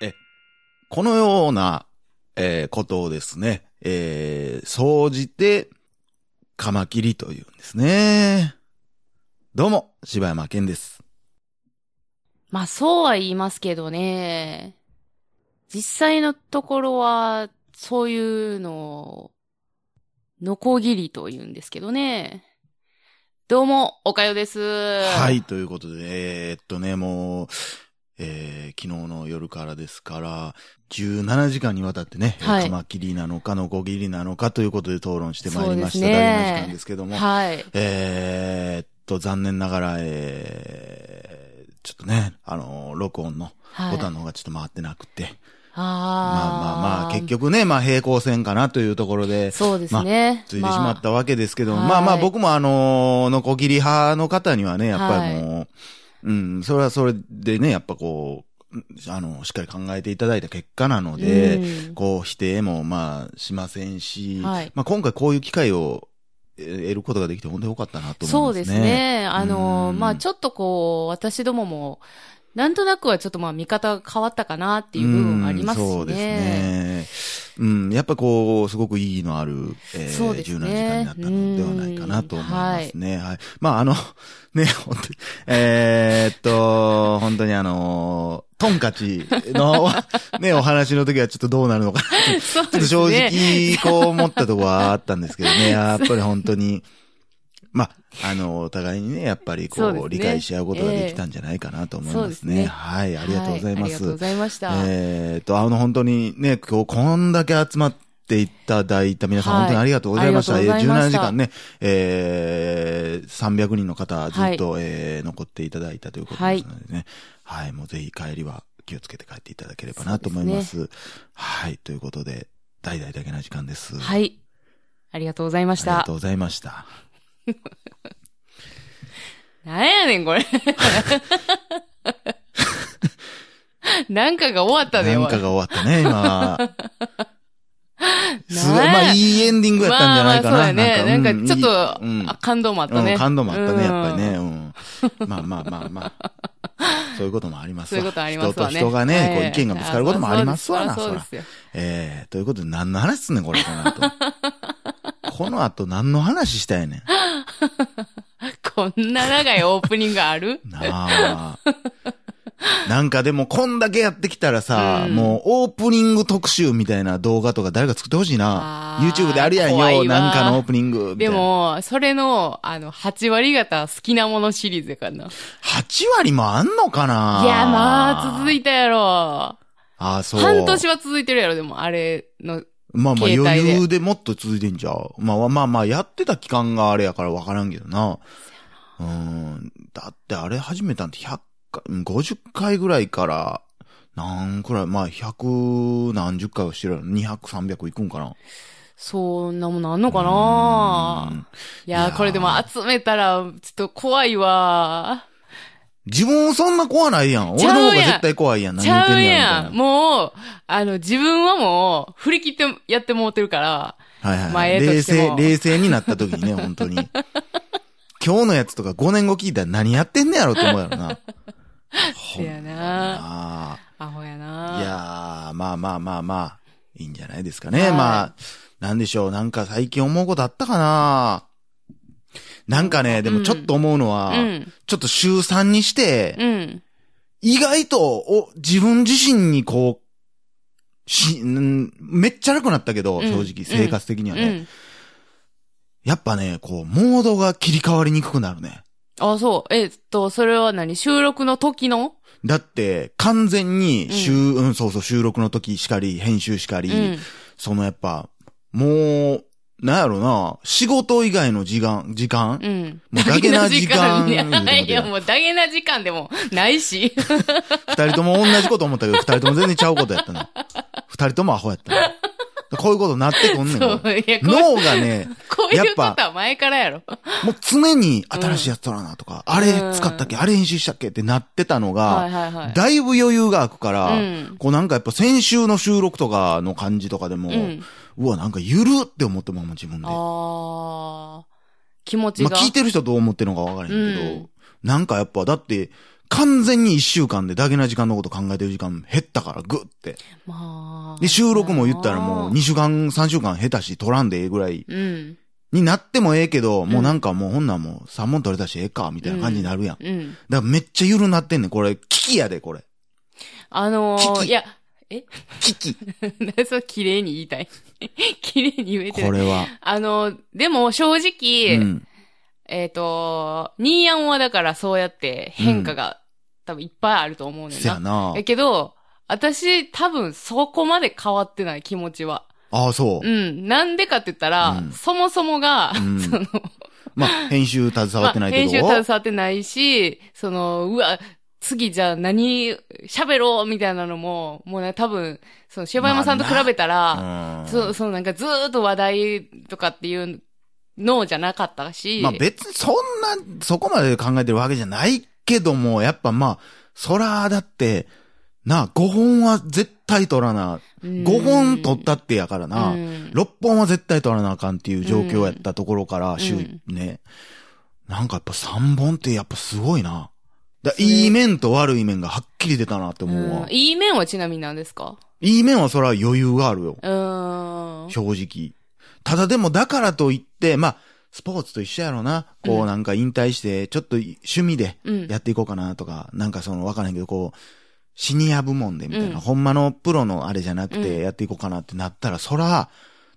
え、このような、えーことをですね、えー、総じて、カマキリというんですね。どうも、柴山健です。まあそうは言いますけどね。実際のところは、そういうのを、ノコギリと言うんですけどね。どうも、おかよです。ははい、ということで、えーっとね、もう、えー、昨日の夜からですから、17時間にわたってね、はいカマキリなのか、ノコギリなのかということで討論してまいりました。大事な時間ですけども、はい。えーっと、残念ながら、えー、ちょっとね、あのー録音のはい。ボタンの方がちょっと回ってなくて、あまあまあまあ、結局。局ね、まあ平行線かなというところで、そうですね。ついてしまったわけですけども、まあまあ僕もあのー、ノコギリ派の方にはね、やっぱりもう、うん、それはそれでね、やっぱこう、あの、しっかり考えていただいた結果なので、うんこう否定もまあしませんし、はいまあ今回こういう機会をえー得ることができて本当に良かったなと思そうでいますね。すね。あの、うんまあちょっとこう、私どもも、なんとなくはちょっとまあ見方が変わったかなっていう部分ありますしね。うんそうですね。うん、やっぱこう、すごく意義のある、えーそうですね柔軟時間になったのではないかなと思いますね。はい。まあ、あの、ね、本当に、えーっと、本当にあの、トンカチの、ね、お話の時はちょっとどうなるのかなって そうちょっと。正直、こう思ったところはあったんですけどね、やっぱり本当に、まあ、あの、お互いにね、やっぱりこう、そうね理解し合うことができたんじゃないかなと思いますね。すねはい、ありがとうございます。はありがとうございました。えっと、あの、本当にね、今日こんだけ集まっていただいた皆さん、はい本当にありがとうございました。したえー17時間ね、えー、300人の方ずっと、えー残っていただいたということですのでね。はい、もうぜひ帰りは気をつけて帰っていただければなと思います。はい、ということで、大々だけな時間です。い。はい。ありがとうございましたありがと。うございました。なんやねん、これ。なんかが終わったで、なんかが終わったね、今。すごい、まあ、いいエンディングやったんじゃないかな。まあまあそうやね。なんか、ちょっと、うんあ感動もあったね。うん、感動もあったね、やっぱりね。うんうん。まあまあまあまあ。そういうこともありますわそういうことありますわね。人と人がね、こうはい意見がぶつかることもありますわな、そら。ええということで何の話すんねん、これ、この後。この後何の話したやねん。こんな長いオープニングある？なあ。なんかでも、こんだけやってきたらさ、うんもうオープニング特集みたいな動画とか誰か作ってほしいな。YouTube であるやんよ、なんかのオープニング。で、も、それの、あの、8割方好きなものシリーズやからな。い8割もあんのかな？や、まあ、続いいたやろ。ああ、そう。半年は続いてるやろ、でも、あれの。まあまあ余裕でもっと続いてんじゃう。まあまあまあ、やってた期間があれやからわからんけどな。うん。だってあれ始めたんって100回、うん50回ぐらいから、なんくらい、まあ100何十回はしてるやろ。200、300いくんかな。そんなもんなんのかないうんやいやーこれでも集めたら、ちょっと怖いわ。自分そんな怖ないやん。俺の方が絶対怖いやん。何言ってんねややん。もう、あの、自分はもう、振り切ってやってもうてるから、はいはい、まあはい。冷静、冷静になった時にね、本当に。今日のやつとか5年後聞いたら何やってんねやろって思うやろな。せやな。あアホやあ。ないやー、まあまあまあまあ、いいんじゃないですかね。はいまあ、なんでしょう。なんか最近思うことあったかななんかね、でもちょっと思うのは、うん。ちょっと週3にして、うん。意外と、お、自分自身にこう、し、んめっちゃ楽になったけど、うん正直、生活的にはね。うん。やっぱね、こう、モードが切り替わりにくくなるね。あ、そう。えっと、それは何？収録の時の？だって、完全に、うん週、うん、そうそう、収録の時しかり、編集しかり、うん。そのやっぱ、もう、なんやろな、仕事以外の時間、時間、うん。もうダゲな時間いや、もうダゲな時間でも ないし。二人とも同じこと思ったけど、二人とも全然ちゃうことやったの。二人ともアホやったの。こういうことなってくんねん。脳がね、こういう こやっぱとは前からやろ。もう常に新しいやつ取らなとか、あれ使ったっけ、うんあれ編集したっけってなってたのが、はいはいはい。だいぶ余裕が空くから、うんこうなんかやっぱ先週の収録とかの感じとかでも、う。うんわ、なんかゆるって思ってもん自分で。気持ちが。まあ聞いてる人どう思ってるのかわからへんけど、うんなんかやっぱだって、完全に一週間でダゲな時間のこと考えてる時間減ったから、ぐって。まあ。で、収録も言ったらもう2週間、3週間下手し取らんでええぐらいうん。になってもええけど、もううんなんかもうほんなんもう3本取れたしええか、みたいな感じになるやん。だかうん。らめっちゃ緩なってんねん。これ、危機やで、これ。あのー、いや、え？危機。何そう綺麗に言いたい？綺麗に言えてる。これは。あの、でも正直、うん。えっ、と、ニーヤンはだからそうやって変化が、多分いっぱいあると思うねんな。せやなや。けど、私多分そこまで変わってない気持ちは。ああ、そうう。ん。なんでかって言ったら、うんそもそもが、うん その、まあ、編集携わってないけど。まあ編集携わってないし、その、うわ、次じゃあ何喋ろうみたいなのも、もうね、多分、その、柴山さんと比べたら、うんそう、そうなんかずーっと話題とかっていうのじゃなかったし。まあ別にそんな、そこまで考えてるわけじゃないけども、やっぱまあ、そら、だって、なあ、5本は絶対取らな。うん5本取ったってやからな。うん6本は絶対取らなあかんっていう状況やったところから、週、うんね。なんかやっぱ3本ってやっぱすごいな。だいい面と悪い面がはっきり出たなって思うわ。うんいい面はちなみに何ですか？いい面はそれは余裕があるよ。うーん。正直。ただでもだからといって、まあ、スポーツと一緒やろな。こううんなんか引退して、ちょっと趣味でうん。やっていこうかなとか、なんかそのわからへんけど、こう、シニア部門でみたいな、うんほんまのプロのあれじゃなくうんてやっていこうかなってなったら、そら、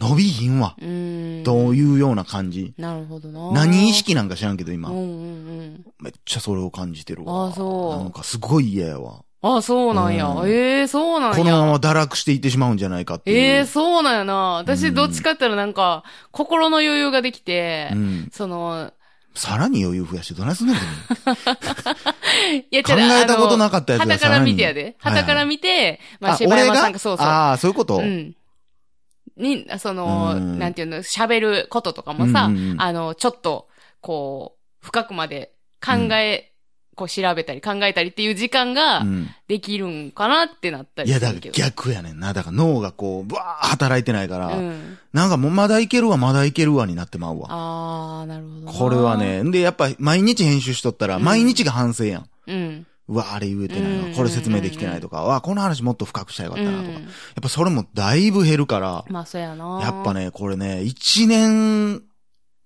伸びひんわ。うーん。というような感じ。なるほどな。何意識なんか知らんけど今、うんうんうん。めっちゃそれを感じてるわ。あそうなんかすごい嫌やわ。あ、そうなんや。うんええそうなんや。このまま堕落していってしまうんじゃないかっていう。ええそうなんやな。うん私どっちかって言ったらなんか、心の余裕ができて、うん。その、さらに余裕増やしてどないすんねん、いや、考えたことなかったやつが旗から見てやで。はいはいら見て、まあ、あ、柴俺がんが、そうそう。ああ、そういうこと、うん。に、その、うんなんていうの、喋ることとかもさ、うんうんうんあの、ちょっと、こう、深くまで考え、こう調べたり考えたりっていう時間がうん。できるんかなってなったいや、だから。逆やねんな。だから脳がこう、ブワー働いてないから、うん。なんかもうまだいけるわ、まだいけるわになってまうわ。あー、なるほどな。これは。ね。んで、やっぱ毎日編集しとったら、うん毎日が反省やん。うん。うわ、あれ言えてないわ。うんこれ説明できてないとか、わ、この話もっと深くしたらよかったなとか。やうんっぱそれもだいぶ減るから、まあ、そうやな。やっぱ。ね、これね、一年、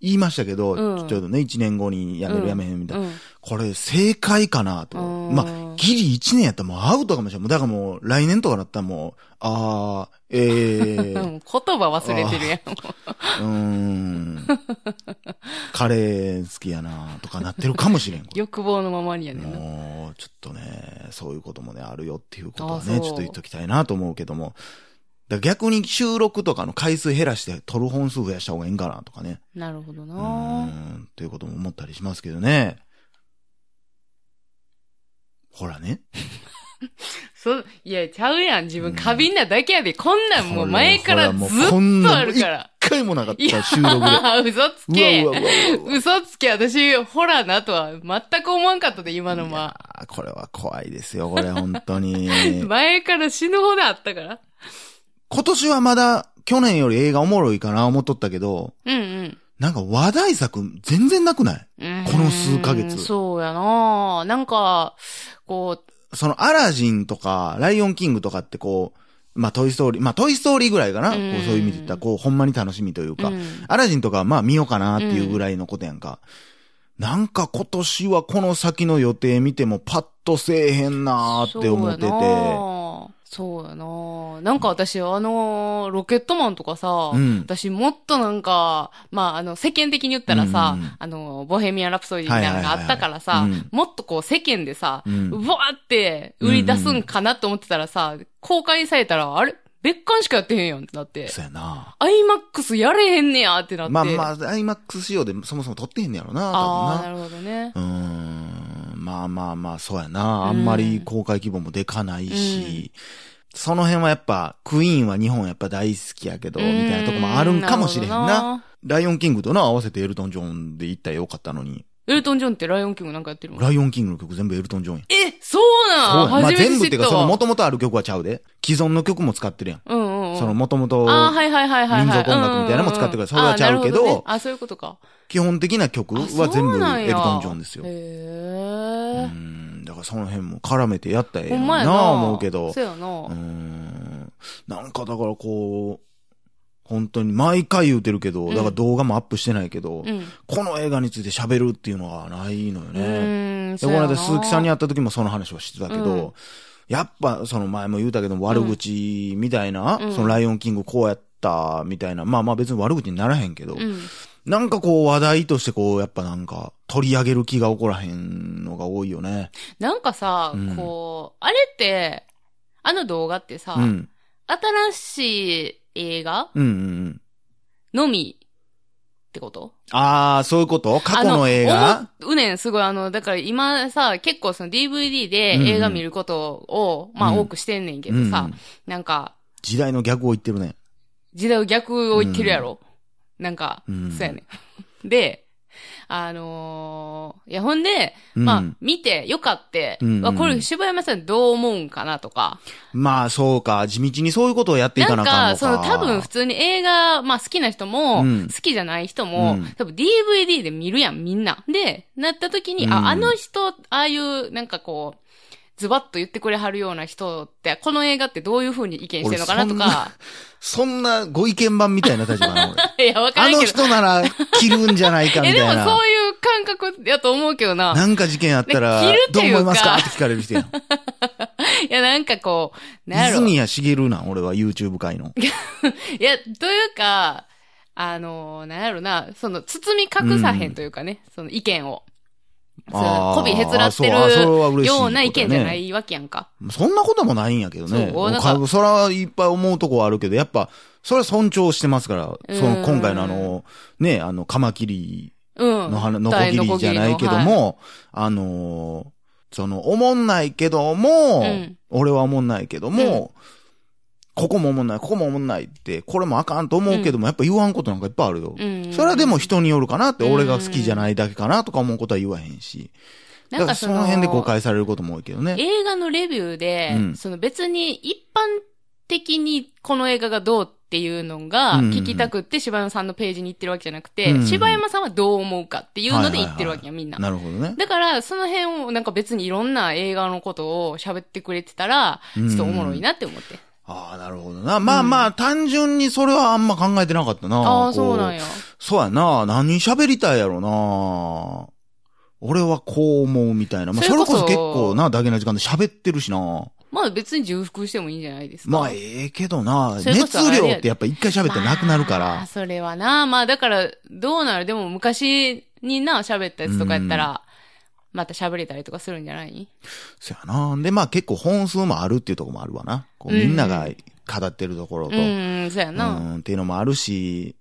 言いましたけど、うんちょうどね、一年後に辞めるうん辞めへんみたいな。うん。これ正解かなと。うんまあ、ギリ一年やったらもうアウトかもしれない。だからもう来年とかだったらもう、あー、えうんー、言葉忘れてるやん。うーん、カレー好きやなとかなってるかもしれん。欲望のままにやねんな。もう、ちょっとね、そういうこともね、あるよっていうことはね、ちょっと言っときたいなと思うけども。逆に収録とかの回数減らして撮る本数増やした方がいいんかなとかね。なるほどな。ん、ということも思ったりしますけどね。ほらね。そう、いや、ちゃうやん。自分過敏なだけやで。こんなんもう前からずほっとあるから。一回もなかった、収録で。嘘つうわけ。嘘つけ私、ホラーなとは全く思わんかったで、今のいま。これは怖いですよ、これ、本当に。前から死ぬほどあったから。今年はまだ、去年より映画おもろいかな思っとったけど、うんうん。なんか話題作全然なくない？この数ヶ月うんそうやななんか、こそのアラジンとか、ライオンキングとかってこう、まあトイストーリー、まあトイストーリーぐらいかな、うんこうそういう意味で言ったら、こうほんまに楽しみというう、か、うんアラジンとかはまあ見ようかなっていうぐらいのことやんか。なんか今年はこの先の予定見てもパッとせえへんなーって思ってて。そうやなななんか私、あのロケットマンとかさ、うん私もっとなんか、まあ、あの、世間的に言ったらさ、うんうんあの、ボヘミアン・ラプソディみたいなのがあったからさ、もっとこう世間でさ、ううんわーって売り出すんかなと思ってたらさ、公開されたら、あれ？別館しかやってへんやんってなって、そうやな。アイマックスやれへんねやってなって。まあまあ、IMAX 仕様でそもそも撮ってへんねやろな、ああ、な。なるほどね。う。まあまあまあ、そうやな。あんまり公開規模もでかないし、その辺はやっぱ、クイーンは日本やっぱ大好きやけど、みたいなとこもあるんかもしれへんうるほどな。ライオンキングとな、合わせてエルトン・ジョンで行ったらよかったのに。エルトン・ジョンってライオンキングなんかやってるのライオンキングの曲全部エルトン・ジョンや。え、そうなん？そうやまあ全部っていうか、その。元々ある曲はちゃうで。既存の曲も使ってるやん。うんうんうん。その元々、あーはいはいはいはいはい。民族音楽みたいなのも使ってくるそれはちゃうけどねあ、そういうことか。基本的な曲は全部エルトン・ジョンですよ。へうえ。んん、だからその辺も絡めてやったらええなんまやな。思うけど。そうやな。うーん。なんかだからこう、本当に毎回言うてるけど、うんだから動画もアップしてないけど、うん。この映画について喋るっていうのがないのようね。で、この間鈴木さんに会った時もその話をしてたけど、うんやっぱその前も言うたけど悪口みたいな、うんそのライオンキングこうやったみたいな、まあまあ別に悪口にならへんけど、うん。なんかこう話題としてこうやっぱなんか取り上げる気が起こらへんのが多いよね。なんかさ、うんこう、あれって、あの動画ってさ、うん。新しい映画うんうんうん。のみってこと？ああ、そういうこと？過去の映画？思うねん、すごい。あの、だから今さ、結構その DVD で映画見ることを、まあうん多くしてんねんけどさ、うんなんか、時代の逆を言ってるね。時代を逆を言ってるやろ？なんか、うんそうやねん。で、あのーいや、ほんで、うんまあ、見て、よかって、うんわこれ、柴山さんどう思うんかなとか。まあそうか、地道にそういうことをやっていかなか、なんあかんのか。その多分普通に映画、まあ好きな人も、うん好きじゃない人も、うん多分 DVD で見るやん、みんな。で、なった時に、うんあ、あの人、ああいう、なんかこう、ズバッと言ってくれはるような人って、この映画ってどういう風に意見してるのかなとか。そんなご意見番みたいな立場な。いや、わかあのらんけど。人なら切るんじゃないかみえ、でもたいな。そういう感覚やと思うけどな。なんか事件あったらどう思いますかって聞かれる人やん。いや、なんかこう、なんやろ。泉谷しげるなん、俺は YouTube 界の。いや、というか、あの、なんやろな、その、包み隠さへんというかね、その意見を。媚びへつらってるような意見じゃないわけやんか。そんなこともないんやけどね。そうなんかかそれはいっぱい思うとこはあるけど、やっぱ、それは尊重してますから、その今回のあの、ね、あの、カマキリうん。の花、のこぎりじゃないけども、あのーその、おもんないけども、うん俺はおもんないけども、ここもおもんない、ここもおもんないって、これもあかんと思うけども、やっぱ言わんことなんかいっぱいあるよ。うん。それはでも人によるかなって、うん俺が好きじゃないだけかなとか思うことは言わへんし。だからその辺で誤解されることも多いけどね。映画のレビューで、うんその別に一般的にこの映画がどうっていうのがうん聞きたくって柴山さんのページに行ってるわけじゃなくて、うん柴山さんはどう思うかっていうので言ってるわけや、みんな。なるほどね。だから、その辺をなんか別にいろんな映画のことを喋ってくれてたら、ちうんょっとおもろいなって思って。ああ、なるほどな。まあまあ、単純にそれはあんま考えてなかったな。ああ、こそうなんや。そうやな。何喋りたいやろな。俺はこう思うみたいな。まあ、そそれこそ結構な、だけな時間で喋ってるしな。まあ別に重複してもいいんじゃないですか。まあ、ええけどな。それこ熱そあれや量ってやっぱ一回喋ってなくなるかまあら。それはな。まあだから、どうなる？でも昔にな、喋ったやつとかやったら、また喋れたりとかするんじゃない？そやな。で、まあ結構本数もあるっていうところもあるわな。こううんみんなが語ってるところと。うん、そうやうな。ん、っていうのもあるし、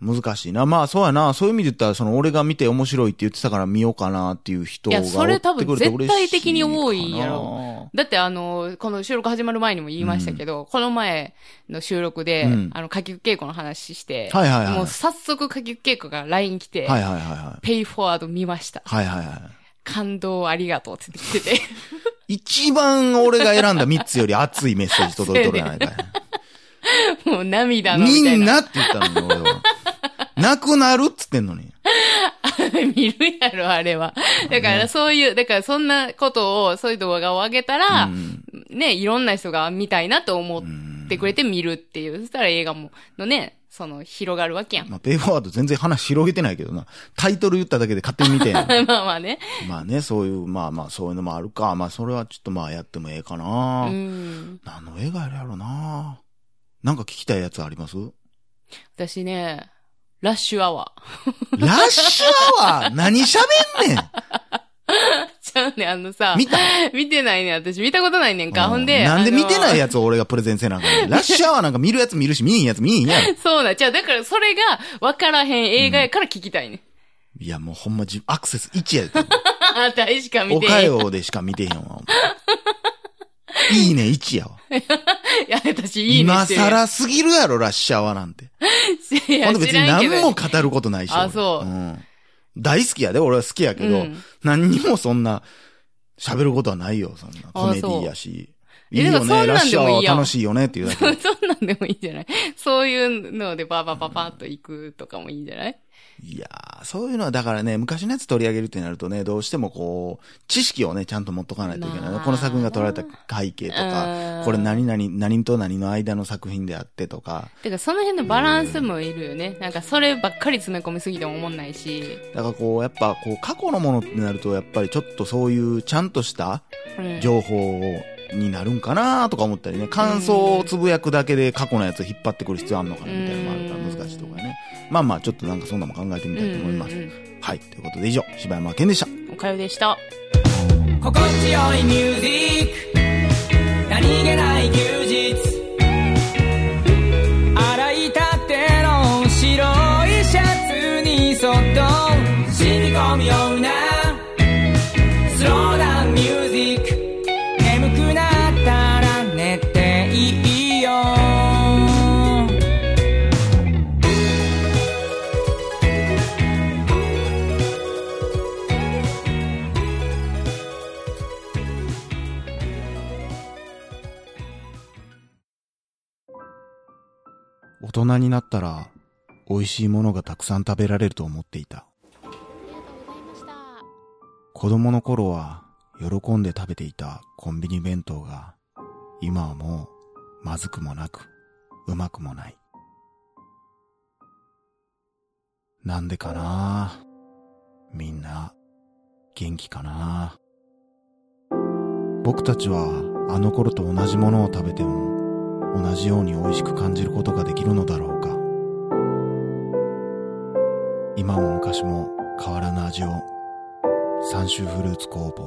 難しいな。まあそうやな。そういう意味で言ったら、その俺が見て面白いって言ってたから見ようかなっていう人がいやそれ多分絶対的に多いやろろ。だってあの、この収録始まる前にも言いましたけど、この前の収録で、うんあの、かきく稽古の話して、はいはいはいもう早速かきく稽古が LINE 来て、はいはいはいはい。ペイフォワード見ました。はいはいはい。感動ありがとうって言ってて。一番俺が選んだ3つより熱いメッセージ届いとるやないかい。もう涙のみんなって言ったのに、俺は。なくなるっつってんのに。見るやろ、あれは。だからそういう、だからそんなことを、そういう動画を上げたら、うんね、いろんな人が見たいなと思っうんてくれて見るっていう。そしたら映画も、のね、その、広がるわけやん。まあ、ペイフォワード全然話広げてないけどな。タイトル言っただけで勝手に見てん まあまあね。まあね、そういう、まあまあそういうのもあるか。まあそれはちょっとまあやってもええかうな。ん。何の映画やるやろな。なんか聞きたいやつあります？私ね、ラッシュアワラッシュアワー？何喋んねんー。ちゃうね、あのさ、見た？見てないね、私見たことないねんか。ほんで、なんで見てないややつを俺がプレゼンせなあかんねん ラッシュアワーなんか見るやつ見るし、見んやつ見んやろ。そうなん、じゃあだからそれが分からへん映画やから聞きたいね。いやもうほんまじ、アクセス1やで。あんたしか見おてへん。いかよでしか見てへんわ。いいね1やわ。や、私いいね今して。更すぎるやろ、ラッシュアワーなんて。いやほんで別に知らんけど何も語ることないし。俺あそううん。大好きやで、俺は好きやけど、うん何にもそんな、喋ることはないよ、そんな。コメディやし。いいよね。らそんなんラッシュアでもい楽しいよねっていうだけそ。そんなんでもいいんじゃない？そういうのでバーバーバーバーっと行くとかもいいんじゃない？いやー、そういうのはだからね、昔のやつ取り上げるってなるとね、どうしてもこう、知識をね、ちゃんと持っとかないといけない。まあこの作品が撮られた背景とうか、んこれ何々、何と何の間の作品であってとか、てか、その辺のバランスもいるよね。なんか、そればっかり詰め込みすぎても思んないし。だからこう、やっぱこう、過去のものってなると、やっぱりちょっとそういうちゃんとしたうん情報になるんかなとか思ったりね、感想をつぶやくだけで過去のやつを引っ張ってくる必要あるのかなみたいなのもあるから難しいとかね。まあまあ、ちょっとなんかそんなのも考えてみたいと思います。はい。ということで以上、柴山健でした。おかよでした。心地よいミュージック何気ない人になったら、美味しいものがたくさん食べられると思っていた。子供の頃は、喜んで食べていたコンビニ弁当が、今はもう、まずくもなく、うまくもない。なんでかな？みんな、元気かな？僕たちは、あの頃と同じものを食べても、同じように美味しく感じることができるのだろうか。今も昔も変わらぬ味を三州フルーツ工房